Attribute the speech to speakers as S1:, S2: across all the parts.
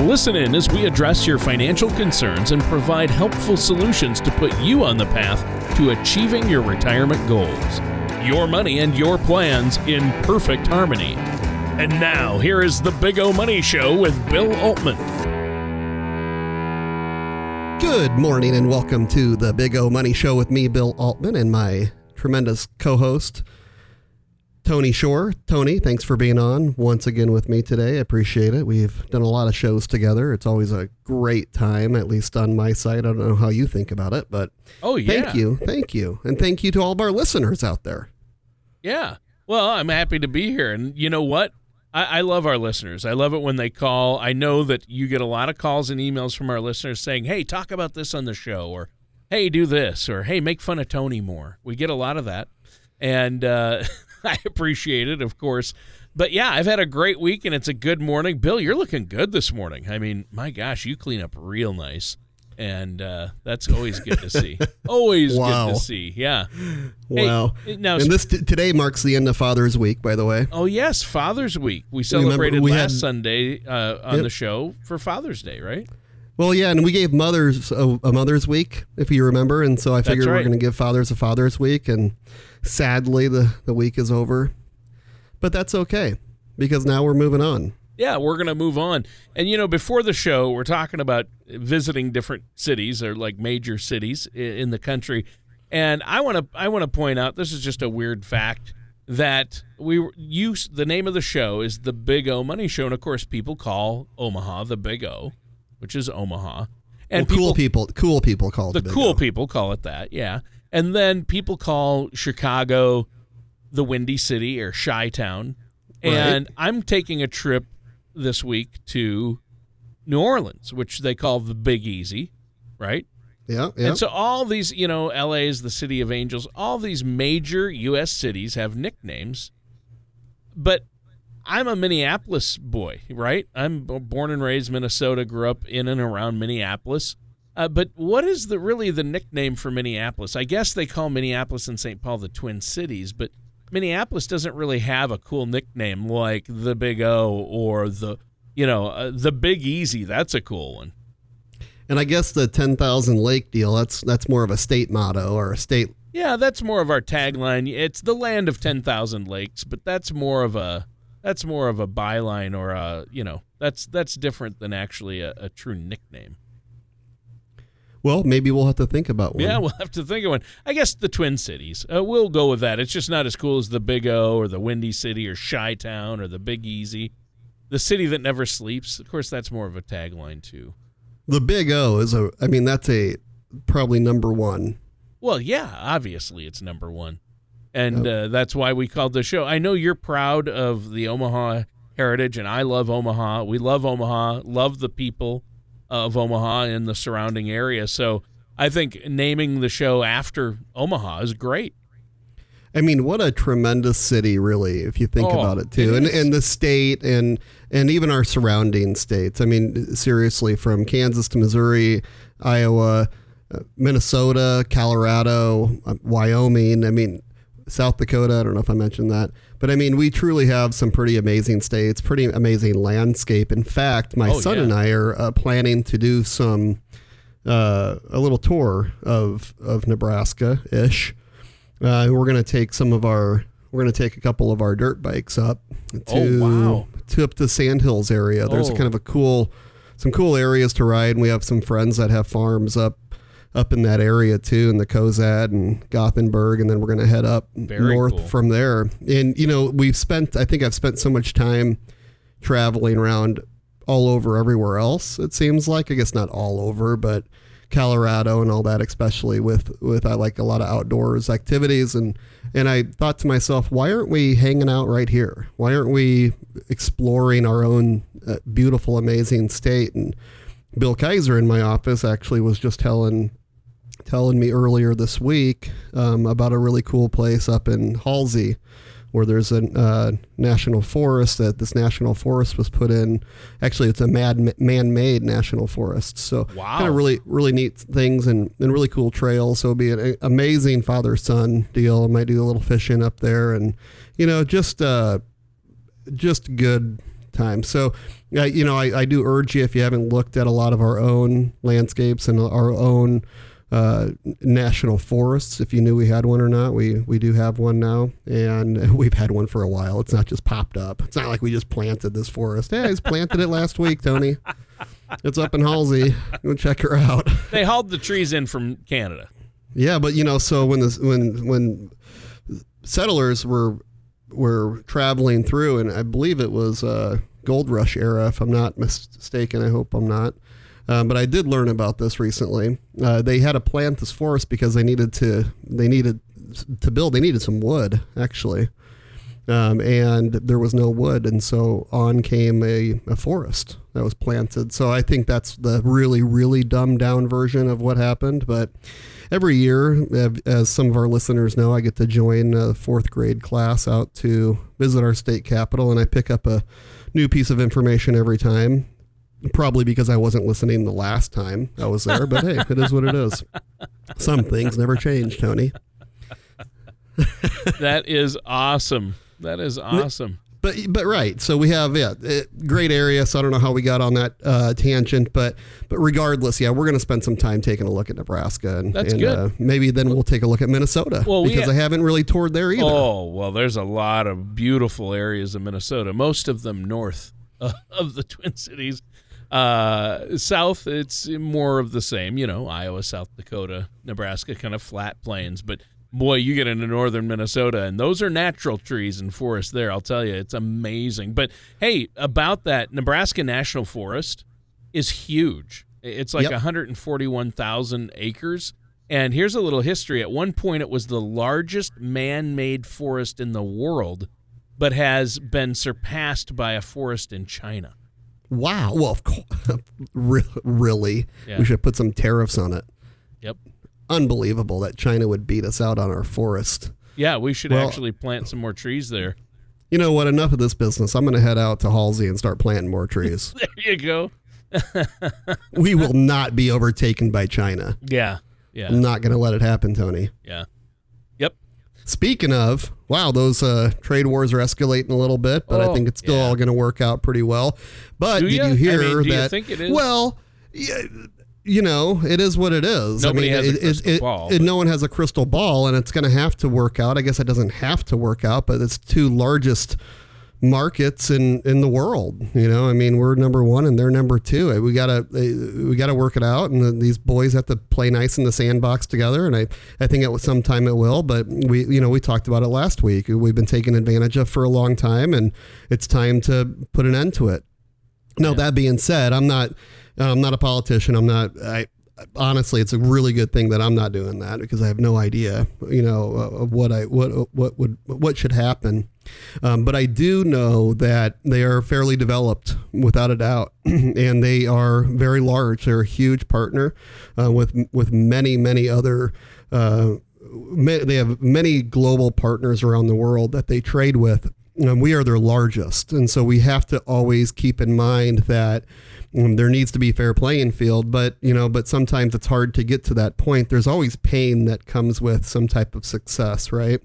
S1: Listen in as we address your financial concerns and provide helpful solutions to put you on the path to achieving your retirement goals. Your money and your plans in perfect harmony. And now, here is the Big O Money Show with Bill Altman.
S2: Good morning and welcome to the Big O Money Show with me, Bill Altman, and my tremendous co host, Tony Shore. Tony, thanks for being on once again with me today. I appreciate it. We've done a lot of shows together. It's always a great time, at least on my side. I don't know how you think about it, but
S1: Oh, yeah.
S2: thank you. Thank you. And thank you to all of our listeners out there.
S1: Yeah. Well, I'm happy to be here. And you know what? I, I love our listeners. I love it when they call. I know that you get a lot of calls and emails from our listeners saying, hey, talk about this on the show, or hey, do this, or hey, make fun of Tony more. We get a lot of that. And uh, I appreciate it, of course. But yeah, I've had a great week and it's a good morning. Bill, you're looking good this morning. I mean, my gosh, you clean up real nice. And uh, that's always good to see. Always
S2: Wow.
S1: good to see. Yeah. Hey,
S2: Wow.
S1: now,
S2: and this t- today marks the end of Father's Week, by the way.
S1: Oh yes, Father's Week. We celebrated
S2: we
S1: last
S2: had-
S1: Sunday uh, on
S2: Yep.
S1: the show for Father's Day, right?
S2: Well, yeah, and we gave mothers a, a Mother's Week, if you remember, and so I figured
S1: right.
S2: we're going to give fathers a Father's Week, and sadly the the week is over, but that's okay because now we're moving on.
S1: Yeah, we're gonna move on. And you know, before the show, we're talking about visiting different cities or like major cities in the country. And I want to I want to point out this is just a weird fact that we use the name of the show is the Big O Money Show, and of course, people call Omaha the Big O, which is Omaha. And
S2: well, cool people, cool people call it
S1: the cool
S2: O.
S1: people call it that, yeah. And then people call Chicago the Windy City or Chi Town. And I'm taking a trip this week to New Orleans, which they call the Big Easy, right?
S2: Yeah, yeah.
S1: And so all these, you know, LA is the city of angels. All these major U.S. cities have nicknames, but I'm a Minneapolis boy, right? I'm born and raised Minnesota, grew up in and around Minneapolis. Uh, but what is the really the nickname for Minneapolis? I guess they call Minneapolis and St. Paul the Twin Cities, but Minneapolis doesn't really have a cool nickname like the Big O or the, you know, uh, the Big Easy. That's a cool one.
S2: and I guess the ten thousand lake deal that's that's more of a state motto or a state.
S1: Yeah, that's more of our tagline. It's the land of 10,000 lakes, but that's more of a that's more of a byline or a, you know, that's that's different than actually a, a true nickname.
S2: Well, maybe we'll have to think about one.
S1: Yeah, we'll have to think of one. I guess the Twin Cities. Uh, we'll go with that. It's just not as cool as the Big O or the Windy City or Chi Town or the Big Easy. The city that never sleeps. Of course, that's more of a tagline too.
S2: The Big O is a. I mean, that's a probably number one.
S1: Well, yeah, obviously it's number one, and uh, that's why we called the show. I know you're proud of the Omaha heritage, and I love Omaha. We love Omaha, love the people of Omaha and the surrounding area. So I think naming the show after Omaha is great.
S2: I mean, what a tremendous city, really, if you think
S1: Oh,
S2: about it too,
S1: it
S2: and and the state and and even our surrounding states. I mean, seriously, from Kansas to Missouri, Iowa, uh, Minnesota, Colorado, uh, Wyoming. I mean, South Dakota. I don't know if I mentioned that, but I mean, we truly have some pretty amazing states, pretty amazing landscape. In fact, my
S1: Oh,
S2: son
S1: yeah.
S2: and I are uh, planning to do some uh, a little tour of of Nebraska ish. Uh, we're going to take some of our we're going to take a couple of our dirt bikes up to
S1: Oh, wow.
S2: to up the Sandhills area. There's
S1: Oh.
S2: kind of a cool some cool areas to ride, and we have some friends that have farms up up in that area too, in the Cozad and Gothenburg, and then we're going to head up
S1: Very
S2: north
S1: cool.
S2: from there. And you know, we've spent I think I've spent so much time traveling around all over everywhere else. It seems like I guess not all over, but Colorado and all that, especially with with I like a lot of outdoors activities and and I thought to myself, why aren't we hanging out right here? Why aren't we exploring our own uh, beautiful, amazing state? And Bill Kaiser in my office actually was just telling telling me earlier this week um, about a really cool place up in Halsey where there's a uh, national forest that this national forest was put in. Actually, it's a mad, man-made national forest. So
S1: Wow.
S2: kind of really, really neat things and, and really cool trails. So it'll be an amazing father-son deal. I might do a little fishing up there and, you know, just, uh, just good time. So, uh, you know, I, I do urge you if you haven't looked at a lot of our own landscapes and our own uh, national forests, if you knew we had one or not, we we do have one now, and we've had one for a while. It's not just popped up. It's not like we just planted this forest. Hey, I just planted it last week, Tony. It's up in Halsey. Go check her out.
S1: They hauled the trees in from Canada.
S2: Yeah, but you know, so when this when when settlers were were traveling through, and I believe it was uh, Gold Rush era, if I'm not mistaken. I hope I'm not. Um, but I did learn about this recently. Uh, they had to plant this forest because they needed to they needed to build. They needed some wood actually, um, and there was no wood, and so on came a, a forest that was planted. So I think that's the really really dumbed down version of what happened. But every year, as some of our listeners know, I get to join a fourth grade class out to visit our state capital, and I pick up a new piece of information every time. Probably because I wasn't listening the last time I was there, but hey, it is what it is. Some things never change, Tony.
S1: That is awesome. That is awesome.
S2: But but right, so we have yeah, eh, great area. So I don't know how we got on that uh, tangent, but but regardless, yeah, we're going to spend some time taking a look at Nebraska, and, and. Uh, maybe then we'll take a look at Minnesota
S1: Well, we
S2: because
S1: ha-
S2: I haven't really toured there either.
S1: Oh, well, there's a lot of beautiful areas of Minnesota, most of them north uh, of the Twin Cities. Uh, south, it's more of the same, you know, Iowa, South Dakota, Nebraska, kind of flat plains. But boy, you get into northern Minnesota, and those are natural trees and forests there. I'll tell you, it's amazing. But hey, about that, Nebraska National Forest is huge. It's like
S2: Yep.
S1: 141,000 acres. And here's a little history. At one point, it was the largest man made forest in the world, but has been surpassed by a forest in China.
S2: Wow. Well, of course, really,
S1: Yeah.
S2: we should put some tariffs on it.
S1: Yep.
S2: Unbelievable that China would beat us out on our forest.
S1: Yeah, we should
S2: Well-
S1: actually plant some more trees there.
S2: You know what? Enough of this business. I'm going to head out to Halsey and start planting more trees.
S1: There you go.
S2: we will not be overtaken by China.
S1: Yeah. Yeah.
S2: I'm not going to let it happen, Tony.
S1: Yeah.
S2: Speaking of, wow, those uh, trade wars are escalating a little bit, but I
S1: Oh,
S2: think it's still
S1: yeah.
S2: all going to work out pretty well. But
S1: Do
S2: did
S1: ya?
S2: you
S1: I
S2: hear
S1: mean, do you
S2: that?
S1: think it is?
S2: Well, yeah, you know, it is what it is.
S1: Nobody
S2: I mean,
S1: has a
S2: it- it-
S1: crystal
S2: it-
S1: ball,
S2: it- no one has a crystal ball, and it's going to have to work out. I guess it doesn't have to work out, but it's two largest markets in in the world. You know, I mean, we're number one and they're number two. Uh, we gotta uh, we gotta work it out, and these boys have to play nice in the sandbox together. And I I think at some time it will. But we you know we talked about it last week. We've been taken advantage of for a long time, and it's time to put an end to it. Now that being said, I'm not I'm not a politician. I'm not I honestly it's a really good thing that I'm not doing that because I have no idea, you know, uh, of what I what what would what should happen. Um, but I do know that they are fairly developed without a doubt, and they are very large. They're a huge partner uh, with with many many other. Uh, ma- they have many global partners around the world that they trade with, and we are their largest. And so we have to always keep in mind that there needs to be fair playing field. But you know, but sometimes it's hard to get to that point. There's always pain that comes with some type of success, right?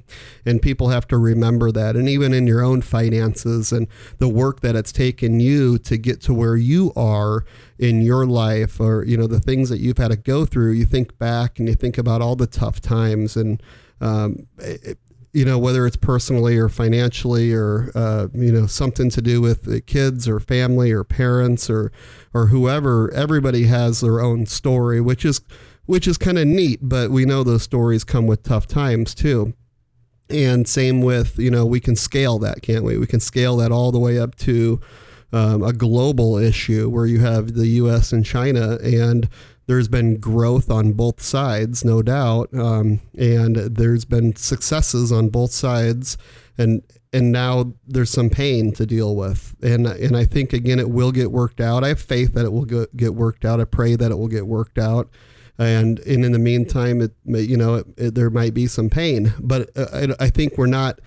S2: And people have to remember that. And even in your own finances and the work that it's taken you to get to where you are in your life, or you know, the things that you've had to go through, you think back and you think about all the tough times and um, it, you know, whether it's personally or financially or, uh, you know, something to do with the kids or family or parents or, or whoever, everybody has their own story, which is, which is kind of neat, but we know those stories come with tough times too. And same with, you know, we can scale that, can't we? We can scale that all the way up to um, a global issue where you have the U.S. and China, and there's been growth on both sides, no doubt, um, and there's been successes on both sides, and and now there's some pain to deal with. And and I think again it will get worked out. I have faith that it will get, worked out. I pray that it will get worked out. And and in the meantime it you know it, it, there might be some pain. But uh, I, I think we're not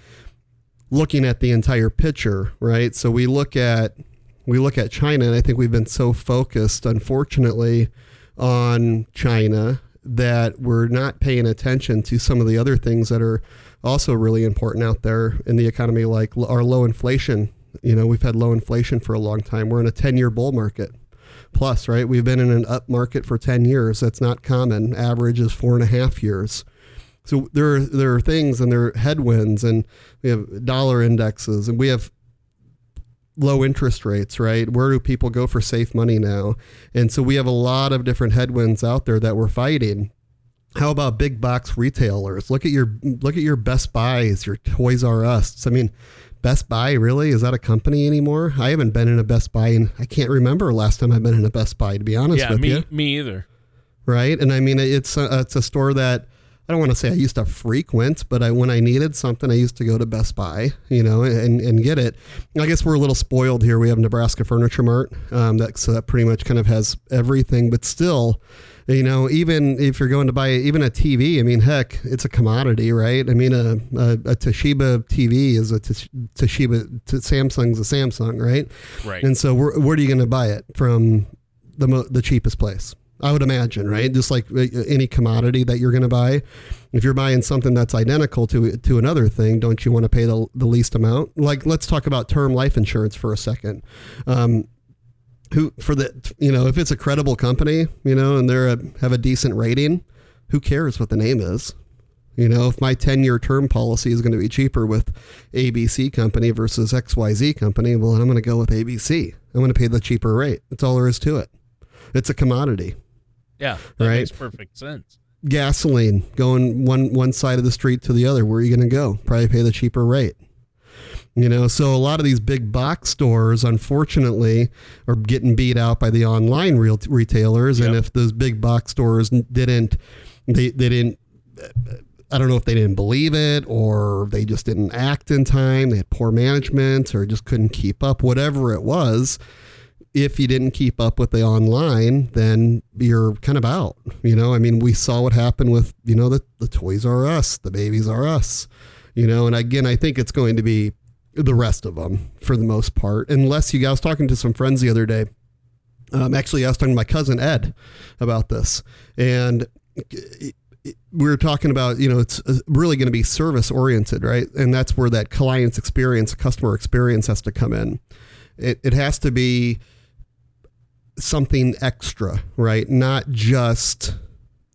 S2: looking at the entire picture right? So we look at we look at China and I think we've been so focused unfortunately on China that we're not paying attention to some of the other things that are also really important out there in the economy, like our low inflation. You know, we've had low inflation for a long time. We're in a 10 year bull market plus, right? We've been in an up market for 10 years. That's not common. Average is four and a half years. So there are, there are things and there are headwinds, and we have dollar indexes, and we have low interest rates, right? Where do people go for safe money now? And so we have a lot of different headwinds out there that we're fighting. How about big box retailers? Look at your look at your Best Buys, your Toys R Us. I mean, Best Buy really is that a company anymore? I haven't been in a Best Buy and I can't remember last time I've been in a Best Buy to be honest
S1: yeah,
S2: with
S1: me,
S2: you.
S1: Me either.
S2: Right? And I mean it's a, it's a store that I don't want to say I used to frequent, but I, when I needed something, I used to go to Best Buy, you know, and, and get it. I guess we're a little spoiled here. We have Nebraska Furniture Mart um, that so that pretty much kind of has everything, but still, you know, even if you're going to buy even a TV, I mean, heck, it's a commodity, right? I mean, a, a, a Toshiba TV is a Toshiba, Samsung's a Samsung, right?
S1: Right.
S2: And so, where, where are you going to buy it from? The mo- the cheapest place. I would imagine, right? Just like uh, any commodity that you're going to buy, if you're buying something that's identical to to another thing, don't you want to pay the, the least amount? Like, let's talk about term life insurance for a second. Um, who for the you know if it's a credible company, you know, and they're a, have a decent rating, who cares what the name is? You know, if my 10 year term policy is going to be cheaper with ABC company versus XYZ company, well, I'm going to go with ABC. I'm going to pay the cheaper rate. That's all there is to it. It's a commodity.
S1: Yeah, that
S2: Right.
S1: makes perfect sense.
S2: gasoline going one one side of the street to the other where are you going to go probably pay the cheaper rate you know so a lot of these big box stores unfortunately are getting beat out by the online real retailers and if those big box stores didn't they, they didn't I don't know if they didn't believe it or they just didn't act in time. They had poor management or just couldn't keep up, whatever it was. If you didn't keep up with the online, then you're kind of out. You know, I mean, we saw what happened with, you know, the, the Toys R Us, the Babies R Us, you know, and again, I think it's going to be the rest of them for the most part, unless you guys talking to some friends the other day. Um, actually, I was talking to my cousin Ed about this, and we were talking about you know it's uh, really going to be service oriented right and that's where that client's experience customer experience has to come in it, it has to be something extra right? Not just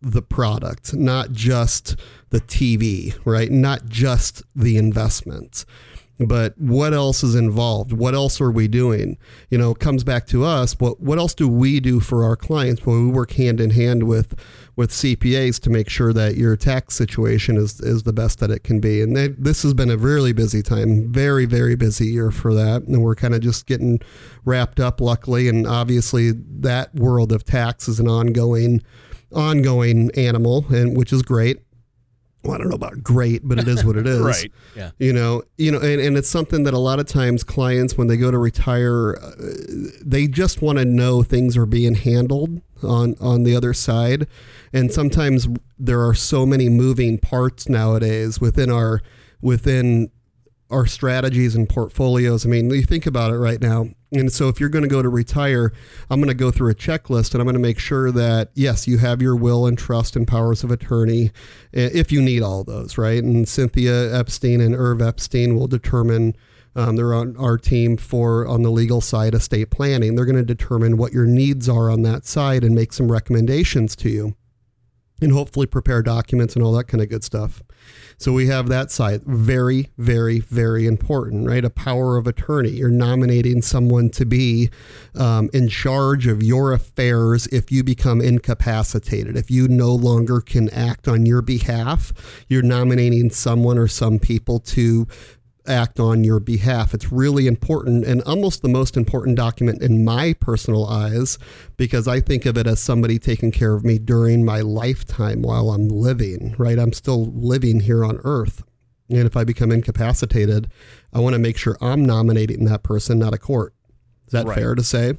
S2: the product not just the tv right? Not just the investment but what else is involved? What else are we doing? You know comes back to us what what else do we do for our clients? Well we work hand in hand with with CPAs to make sure that your tax situation is is the best that it can be. And they, this has been a really busy time very very busy year for that. And we're kind of just getting wrapped up luckily. And obviously that world of tax is an ongoing ongoing animal and which is great well, I don't know about great, but it is what it is
S1: Right. Yeah.
S2: you know you know and, and it's something that a lot of times clients when they go to retire uh, they just want to know things are being handled on on the other side and sometimes there are so many moving parts nowadays within our within our strategies and portfolios i mean you think about it right now and so if you're going to go to retire i'm going to go through a checklist and i'm going to make sure that yes you have your will and trust and powers of attorney if you need all those right? And cynthia epstein and irv epstein will determine um, they're on our team for on the legal side estate planning. They're going to determine what your needs are on that side and make some recommendations to you and hopefully prepare documents and all that kind of good stuff. So we have that side. Very, very, very important, right? A power of attorney. You're nominating someone to be um, in charge of your affairs if you become incapacitated. If you no longer can act on your behalf, you're nominating someone or some people to act on your behalf. It's really important and almost the most important document in my personal eyes because I think of it as somebody taking care of me during my lifetime while I'm living, right? I'm still living here on earth. And if I become incapacitated, I want to make sure I'm nominating that person, not a court. Is that
S1: Right.
S2: fair to say?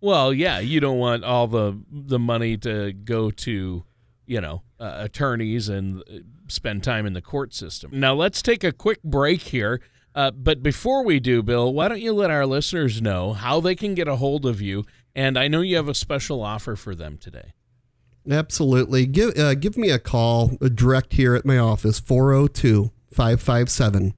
S1: Well, yeah, you don't want all the the money to go to, you know, uh, attorneys and uh, spend time in the court system. Now, let's take a quick break here. Uh, but before we do, Bill, why don't you let our listeners know how they can get a hold of you? And I know you have a special offer for them today.
S2: Absolutely. Give uh, give me a call uh, direct here at my office 402 557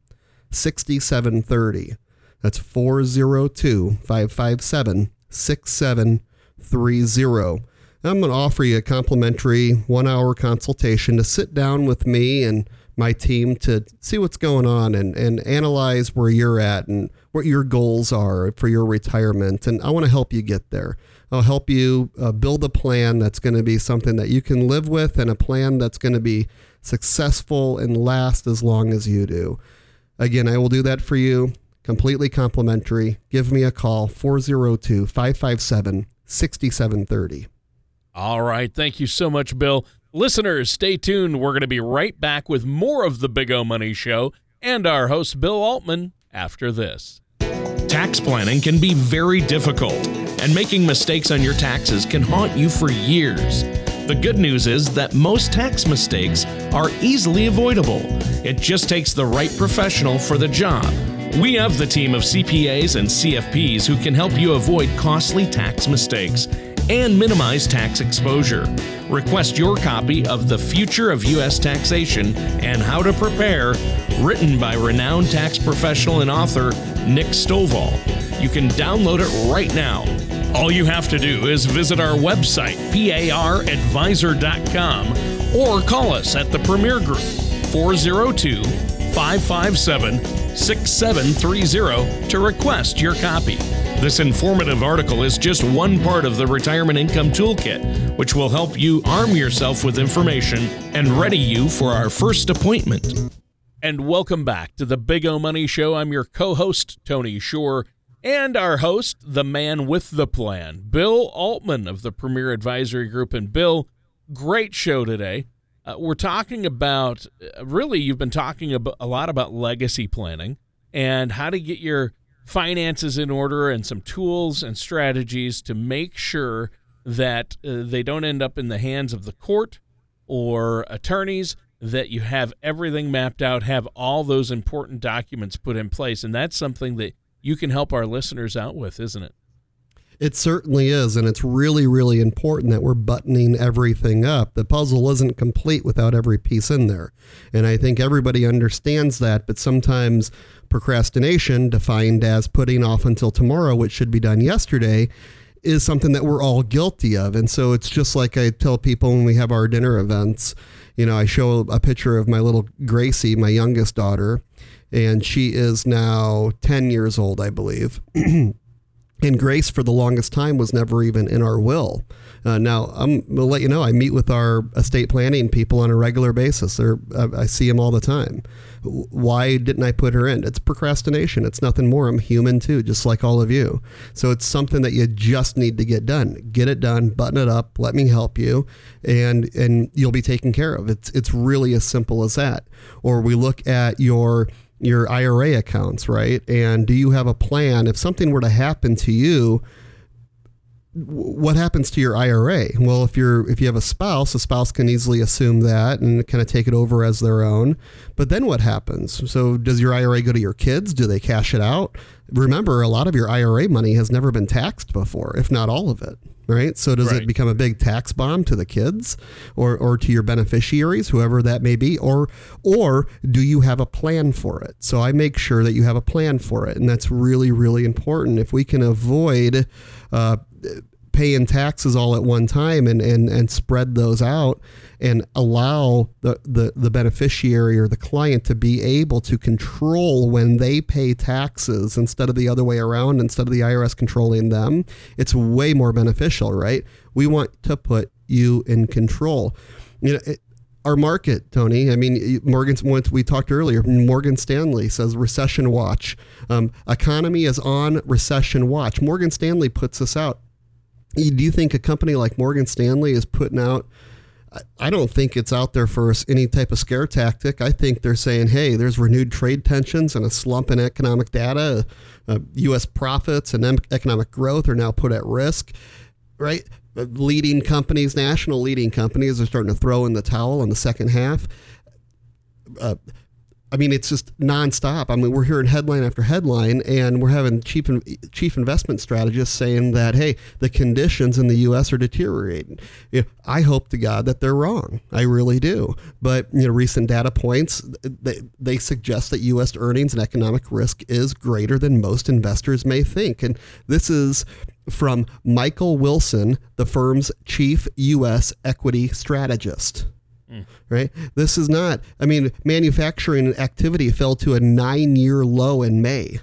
S2: 6730. That's 402 557 6730. I'm going to offer you a complimentary one hour consultation to sit down with me and my team to see what's going on and, and analyze where you're at and what your goals are for your retirement. And I want to help you get there. I'll help you uh, build a plan that's going to be something that you can live with and a plan that's going to be successful and last as long as you do. Again, I will do that for you completely complimentary. Give me a call 402 557 6730.
S1: All right. Thank you so much, Bill. Listeners, stay tuned. We're going to be right back with more of the Big O Money Show and our host, Bill Altman, after this. Tax planning can be very difficult, and making mistakes on your taxes can haunt you for years. The good news is that most tax mistakes are easily avoidable. It just takes the right professional for the job. We have the team of CPAs and CFPs who can help you avoid costly tax mistakes and minimize tax exposure. Request your copy of The Future of U.S. Taxation and How to Prepare, written by renowned tax professional and author Nick Stovall. You can download it right now. All you have to do is visit our website, paradvisor.com, or call us at the Premier Group, 402 557 6730 to request your copy. This informative article is just one part of the Retirement Income Toolkit, which will help you arm yourself with information and ready you for our first appointment. And welcome back to the Big O Money Show. I'm your co host, Tony Shore, and our host, the man with the plan, Bill Altman of the Premier Advisory Group. And Bill, great show today. Uh, we're talking about uh, really, you've been talking a lot about legacy planning and how to get your finances in order and some tools and strategies to make sure that uh, they don't end up in the hands of the court or attorneys that you have everything mapped out have all those important documents put in place. And that's something that you can help our listeners out with isn't it
S2: It certainly is, and it's really, really important that we're buttoning everything up. The puzzle isn't complete without every piece in there. And I think everybody understands that, but sometimes procrastination, defined as putting off until tomorrow what should be done yesterday, is something that we're all guilty of. And so it's just like I tell people when we have our dinner events, you know, I show a picture of my little Gracie, my youngest daughter, and she is now 10 years old, I believe. And Grace, for the longest time, was never even in our will. Uh, now, I'm to let you know, I meet with our estate planning people on a regular basis. They're, I, I see them all the time. Why didn't I put her in? It's procrastination. It's nothing more. I'm human too, just like all of you. So it's something that you just need to get done. Get it done, button it up, let me help you, and and you'll be taken care of. It's it's really as simple as that. Or we look at your your IRA accounts, right? And do you have a plan? If something were to happen to you, what happens to your IRA? Well, if you're if you have a spouse, a spouse can easily assume that and kind of take it over as their own. But then what happens? So does your IRA go to your kids? Do they cash it out? Remember, a lot of your IRA money has never been taxed before, if not all of it. Right. So does
S1: Right.
S2: it become a big tax bomb to the kids or, or to your beneficiaries, whoever that may be? Or or do you have a plan for it? So I make sure that you have a plan for it. And that's really, really important. If we can avoid uh, paying taxes all at one time and, and, and spread those out and allow the, the, the beneficiary or the client to be able to control when they pay taxes instead of the other way around, instead of the IRS controlling them, it's way more beneficial, right? We want to put you in control. You know, it, our market, Tony. I mean, Morgan. Once we talked earlier, Morgan Stanley says recession watch. Um, economy is on recession watch. Morgan Stanley puts this out. Do you think a company like Morgan Stanley is putting out I don't think it's out there for any type of scare tactic. I think they're saying, hey, there's renewed trade tensions and a slump in economic data. Uh, U.S. profits and economic growth are now put at risk, right? Uh, leading companies, national leading companies, are starting to throw in the towel in the second half. Uh, I mean, it's just nonstop. I mean, we're hearing headline after headline, and we're having chief chief investment strategists saying that, hey, the conditions in the U.S. are deteriorating. You know, I hope to God that they're wrong. I really do. But you know, recent data points they, they suggest that U.S. earnings and economic risk is greater than most investors may think, and this is from Michael Wilson, the firm's chief U.S. equity strategist. Mm. Right? This is not, I mean, manufacturing activity fell to a nine year low in May.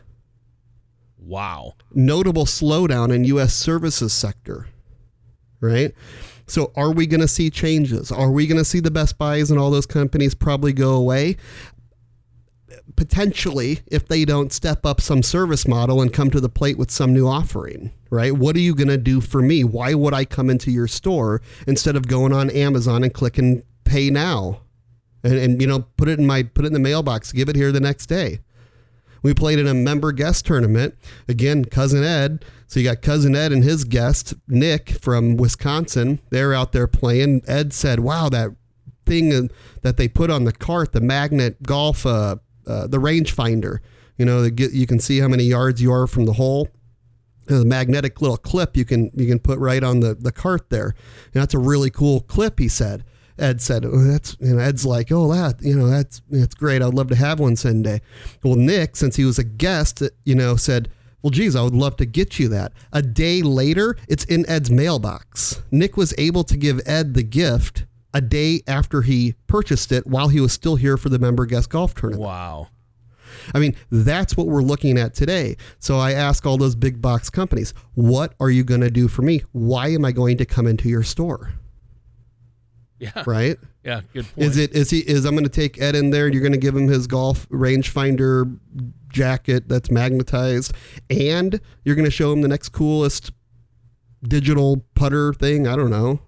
S1: Wow.
S2: Notable slowdown in U.S. services sector. Right? So, are we going to see changes? Are we going to see the Best Buys and all those companies probably go away? Potentially, if they don't step up some service model and come to the plate with some new offering, right? What are you going to do for me? Why would I come into your store instead of going on Amazon and clicking pay now. And, and you know put it in my put it in the mailbox give it here the next day. We played in a member guest tournament. Again cousin ed. So you got cousin ed and his guest nick from wisconsin. They're out there playing. Ed said wow that thing that they put on the cart the magnet golf uh, uh, the rangefinder you know you can see how many yards you are from the hole. The magnetic little clip you can you can put right on the, the cart there. And that's a really cool clip he said Ed said, oh, "That's," and Ed's like, "Oh, that, you know, that's that's great. I'd love to have one someday." Well, Nick, since he was a guest, you know, said, "Well, geez, I would love to get you that." A day later, it's in Ed's mailbox. Nick was able to give Ed the gift a day after he purchased it, while he was still here for the member guest golf tournament.
S1: Wow.
S2: I mean, that's what we're looking at today. So I ask all those big box companies, what are you going to do for me? Why am I going to come into your store?
S1: Yeah.
S2: Right?
S1: Yeah, good point.
S2: Is it is he is I'm going to take Ed in there, you're going to give him his golf rangefinder jacket that's magnetized and you're going to show him the next coolest digital putter thing, I don't know.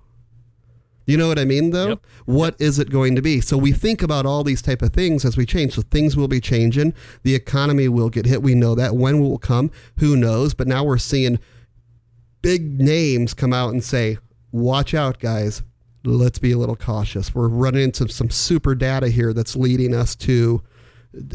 S2: You know what I mean though? Yep. What yep. is it going to be? So we think about all these type of things as we change. So things will be changing. The economy will get hit. We know that. When will it come? Who knows? But now we're seeing big names come out and say, "Watch out, guys let's be a little cautious. We're running into some super data here that's leading us to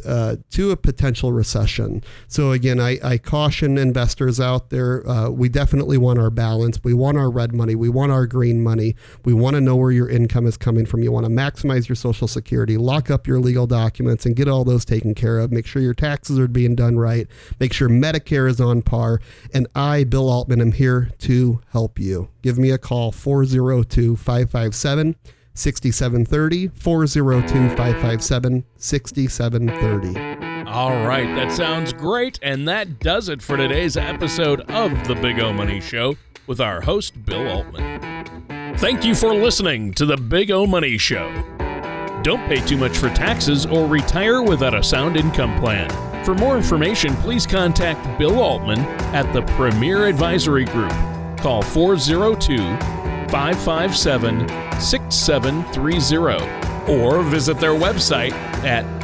S2: uh, to a potential recession. So again, I, I caution investors out there. Uh, we definitely want our balance. We want our red money. We want our green money. We want to know where your income is coming from. You want to maximize your Social Security, lock up your legal documents, and get all those taken care of. Make sure your taxes are being done right. Make sure Medicare is on par. And I, Bill Altman, am here to help you. Give me a call 402 557 6730 402 557 6730.
S1: All right, that sounds great. And that does it for today's episode of The Big O Money Show with our host, Bill Altman. Thank you for listening to The Big O Money Show. Don't pay too much for taxes or retire without a sound income plan. For more information, please contact Bill Altman at the Premier Advisory Group. Call 402 557 6730 or visit their website at